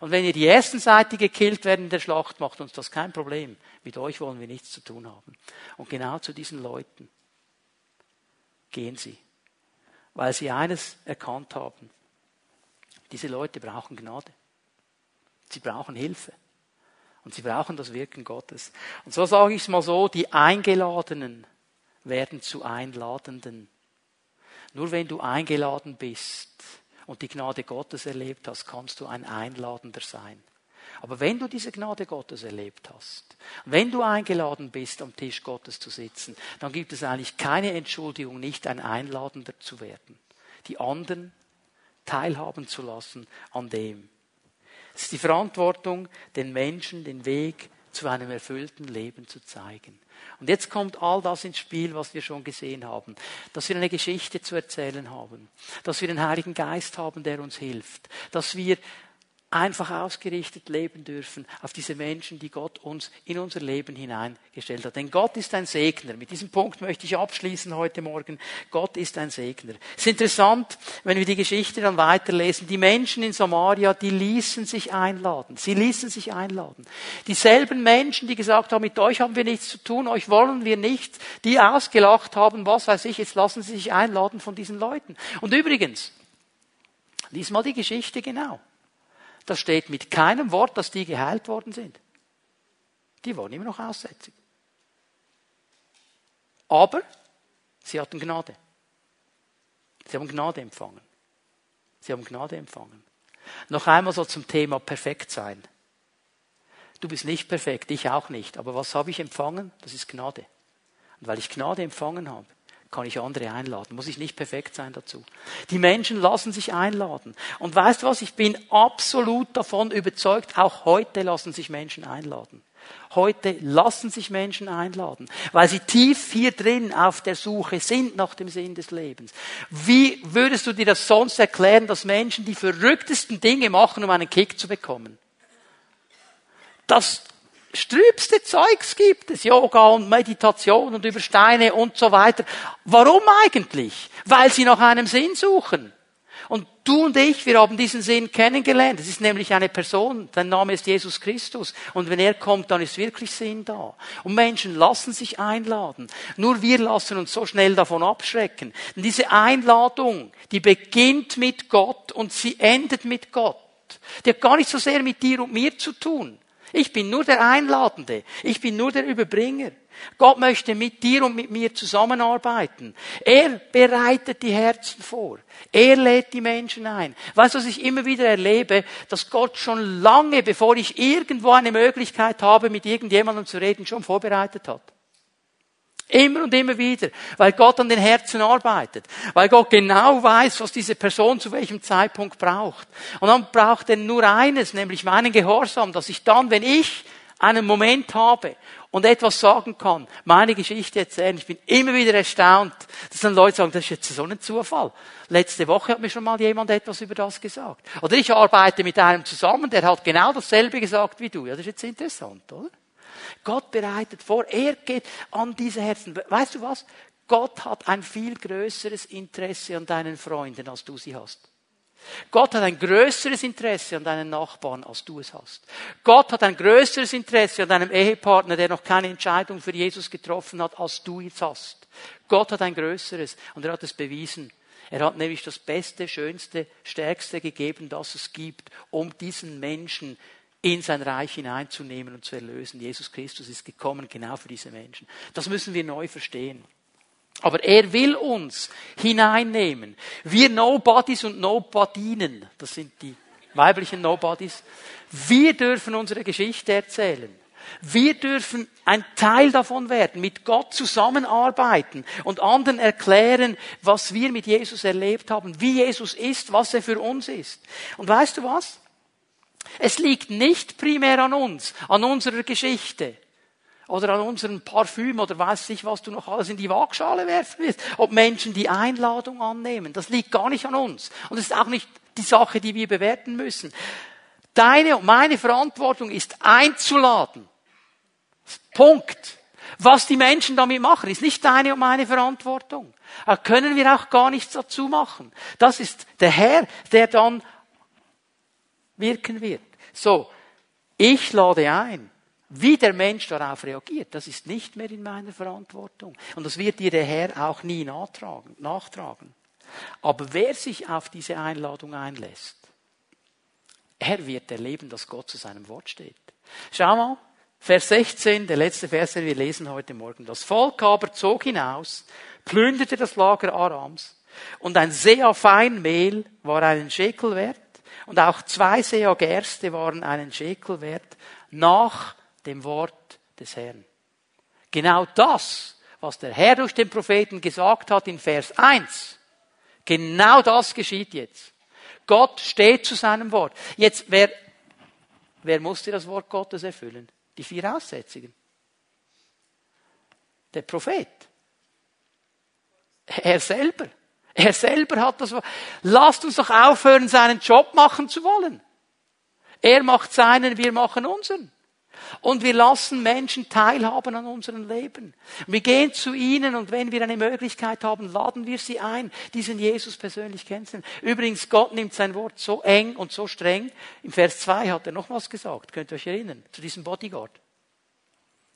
Und wenn ihr die ersten Seite gekillt werden in der Schlacht, macht uns das kein Problem. Mit euch wollen wir nichts zu tun haben. Und genau zu diesen Leuten gehen sie. Weil sie eines erkannt haben. Diese Leute brauchen Gnade. Sie brauchen Hilfe. Und sie brauchen das Wirken Gottes. Und so sage ich es mal so, die Eingeladenen werden zu Einladenden. Nur wenn du eingeladen bist und die Gnade Gottes erlebt hast, kannst du ein Einladender sein. Aber wenn du diese Gnade Gottes erlebt hast, wenn du eingeladen bist, am Tisch Gottes zu sitzen, dann gibt es eigentlich keine Entschuldigung, nicht ein Einladender zu werden. Die anderen teilhaben zu lassen an dem. Es ist die Verantwortung, den Menschen den Weg zu einem erfüllten Leben zu zeigen. Und jetzt kommt all das ins Spiel, was wir schon gesehen haben. Dass wir eine Geschichte zu erzählen haben. Dass wir den Heiligen Geist haben, der uns hilft. Dass wir einfach ausgerichtet leben dürfen auf diese Menschen, die Gott uns in unser Leben hineingestellt hat. Denn Gott ist ein Segner. Mit diesem Punkt möchte ich abschließen heute Morgen. Gott ist ein Segner. Es ist interessant, wenn wir die Geschichte dann weiterlesen. Die Menschen in Samaria, die ließen sich einladen. Sie ließen sich einladen. Dieselben Menschen, die gesagt haben, mit euch haben wir nichts zu tun, euch wollen wir nicht, die ausgelacht haben, was weiß ich, jetzt lassen sie sich einladen von diesen Leuten. Und übrigens, lies mal die Geschichte genau. Da steht mit keinem Wort, dass die geheilt worden sind. Die waren immer noch aussätzig. Aber sie hatten Gnade. Sie haben Gnade empfangen. Sie haben Gnade empfangen. Noch einmal so zum Thema perfekt sein. Du bist nicht perfekt, ich auch nicht. Aber was habe ich empfangen? Das ist Gnade. Und weil ich Gnade empfangen habe, kann ich andere einladen. Muss ich nicht perfekt sein dazu. Die Menschen lassen sich einladen. Und weißt du was? Ich bin absolut davon überzeugt, auch heute lassen sich Menschen einladen. Heute lassen sich Menschen einladen, weil sie tief hier drin auf der Suche sind nach dem Sinn des Lebens. Wie würdest du dir das sonst erklären, dass Menschen die verrücktesten Dinge machen, um einen Kick zu bekommen? Das strübste Zeugs gibt es, Yoga und Meditation und über Steine und so weiter. Warum eigentlich? Weil sie nach einem Sinn suchen. Und du und ich, wir haben diesen Sinn kennengelernt. Es ist nämlich eine Person, sein Name ist Jesus Christus. Und wenn er kommt, dann ist wirklich Sinn da. Und Menschen lassen sich einladen. Nur wir lassen uns so schnell davon abschrecken. Denn diese Einladung, die beginnt mit Gott und sie endet mit Gott. Die hat gar nicht so sehr mit dir und mir zu tun. Ich bin nur der Einladende. Ich bin nur der Überbringer. Gott möchte mit dir und mit mir zusammenarbeiten. Er bereitet die Herzen vor. Er lädt die Menschen ein. Weißt du, was ich immer wieder erlebe? Dass Gott schon lange, bevor ich irgendwo eine Möglichkeit habe, mit irgendjemandem zu reden, schon vorbereitet hat. Immer und immer wieder, weil Gott an den Herzen arbeitet, weil Gott genau weiß, was diese Person zu welchem Zeitpunkt braucht. Und dann braucht er nur eines, nämlich meinen Gehorsam, dass ich dann, wenn ich einen Moment habe und etwas sagen kann, meine Geschichte erzählen. Ich bin immer wieder erstaunt, dass dann Leute sagen, das ist jetzt so ein Zufall. Letzte Woche hat mir schon mal jemand etwas über das gesagt. Oder ich arbeite mit einem zusammen, der hat genau dasselbe gesagt wie du. Ja, das ist jetzt interessant, oder? Gott bereitet vor, er geht an diese Herzen. Weißt du was? Gott hat ein viel größeres Interesse an deinen Freunden, als du sie hast. Gott hat ein größeres Interesse an deinen Nachbarn, als du es hast. Gott hat ein größeres Interesse an deinem Ehepartner, der noch keine Entscheidung für Jesus getroffen hat, als du es hast. Gott hat ein größeres und er hat es bewiesen. Er hat nämlich das Beste, Schönste, Stärkste gegeben, das es gibt, um diesen Menschen in sein Reich hineinzunehmen und zu erlösen. Jesus Christus ist gekommen genau für diese Menschen. Das müssen wir neu verstehen. Aber er will uns hineinnehmen. Wir Nobodies und Nobodinen, das sind die weiblichen Nobodies, wir dürfen unsere Geschichte erzählen. Wir dürfen ein Teil davon werden, mit Gott zusammenarbeiten und anderen erklären, was wir mit Jesus erlebt haben, wie Jesus ist, was er für uns ist. Und weißt du was? Es liegt nicht primär an uns, an unserer Geschichte oder an unserem Parfüm oder weiß ich, was du noch alles in die Waagschale werfen willst, ob Menschen die Einladung annehmen. Das liegt gar nicht an uns. Und es ist auch nicht die Sache, die wir bewerten müssen. Deine und meine Verantwortung ist einzuladen. Punkt. Was die Menschen damit machen, ist nicht deine und meine Verantwortung. Da können wir auch gar nichts dazu machen. Das ist der Herr, der dann wirken wird. So, ich lade ein. Wie der Mensch darauf reagiert, das ist nicht mehr in meiner Verantwortung. Und das wird dir der Herr auch nie nachtragen. nachtragen. Aber wer sich auf diese Einladung einlässt, er wird erleben, dass Gott zu seinem Wort steht. Schau mal, Vers 16, der letzte Vers, den wir lesen heute Morgen. Das Volk aber zog hinaus, plünderte das Lager Arams, und ein Seher Feinmehl war einen Schekel wert, und auch zwei Seher Gerste waren einen Schekel wert nach dem Wort des Herrn. Genau das, was der Herr durch den Propheten gesagt hat in Vers 1, genau das geschieht jetzt. Gott steht zu seinem Wort. Jetzt, wer, wer musste das Wort Gottes erfüllen? Die vier Aussätzigen. Der Prophet. Er selber. Er selber hat das. Lasst uns doch aufhören, seinen Job machen zu wollen. Er macht seinen, wir machen unseren. Und wir lassen Menschen teilhaben an unserem Leben. Wir gehen zu ihnen und wenn wir eine Möglichkeit haben, laden wir sie ein, diesen Jesus persönlich kennenzulernen. Übrigens, Gott nimmt sein Wort so eng und so streng. Im Vers 2 hat er noch was gesagt, könnt ihr euch erinnern, zu diesem Bodyguard.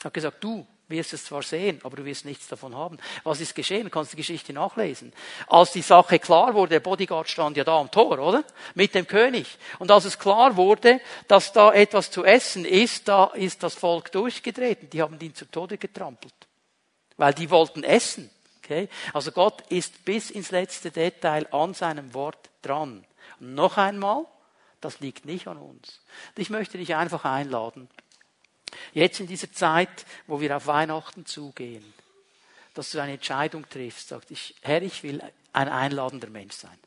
Er hat gesagt, du, wirst es zwar sehen, aber du wirst nichts davon haben. Was ist geschehen? Du kannst die Geschichte nachlesen. Als die Sache klar wurde, der Bodyguard stand ja da am Tor, oder? Mit dem König. Und als es klar wurde, dass da etwas zu essen ist, da ist das Volk durchgetreten. Die haben ihn zu Tode getrampelt. Weil die wollten essen. Okay? Also Gott ist bis ins letzte Detail an seinem Wort dran. Und noch einmal, das liegt nicht an uns. Ich möchte dich einfach einladen, Jetzt in dieser Zeit, wo wir auf Weihnachten zugehen, dass du eine Entscheidung triffst, sagst, ich, Herr, ich will ein einladender Mensch sein.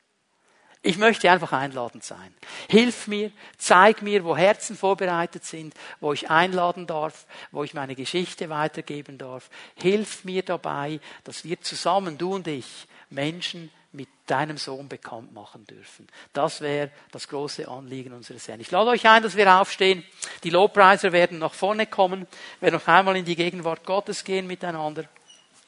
Ich möchte einfach einladend sein. Hilf mir, zeig mir, wo Herzen vorbereitet sind, wo ich einladen darf, wo ich meine Geschichte weitergeben darf. Hilf mir dabei, dass wir zusammen, du und ich, Menschen mit deinem Sohn bekannt machen dürfen. Das wäre das große Anliegen unseres Herrn. Ich lade euch ein, dass wir aufstehen. Die Lobpreiser werden nach vorne kommen, werden noch einmal in die Gegenwart Gottes gehen miteinander.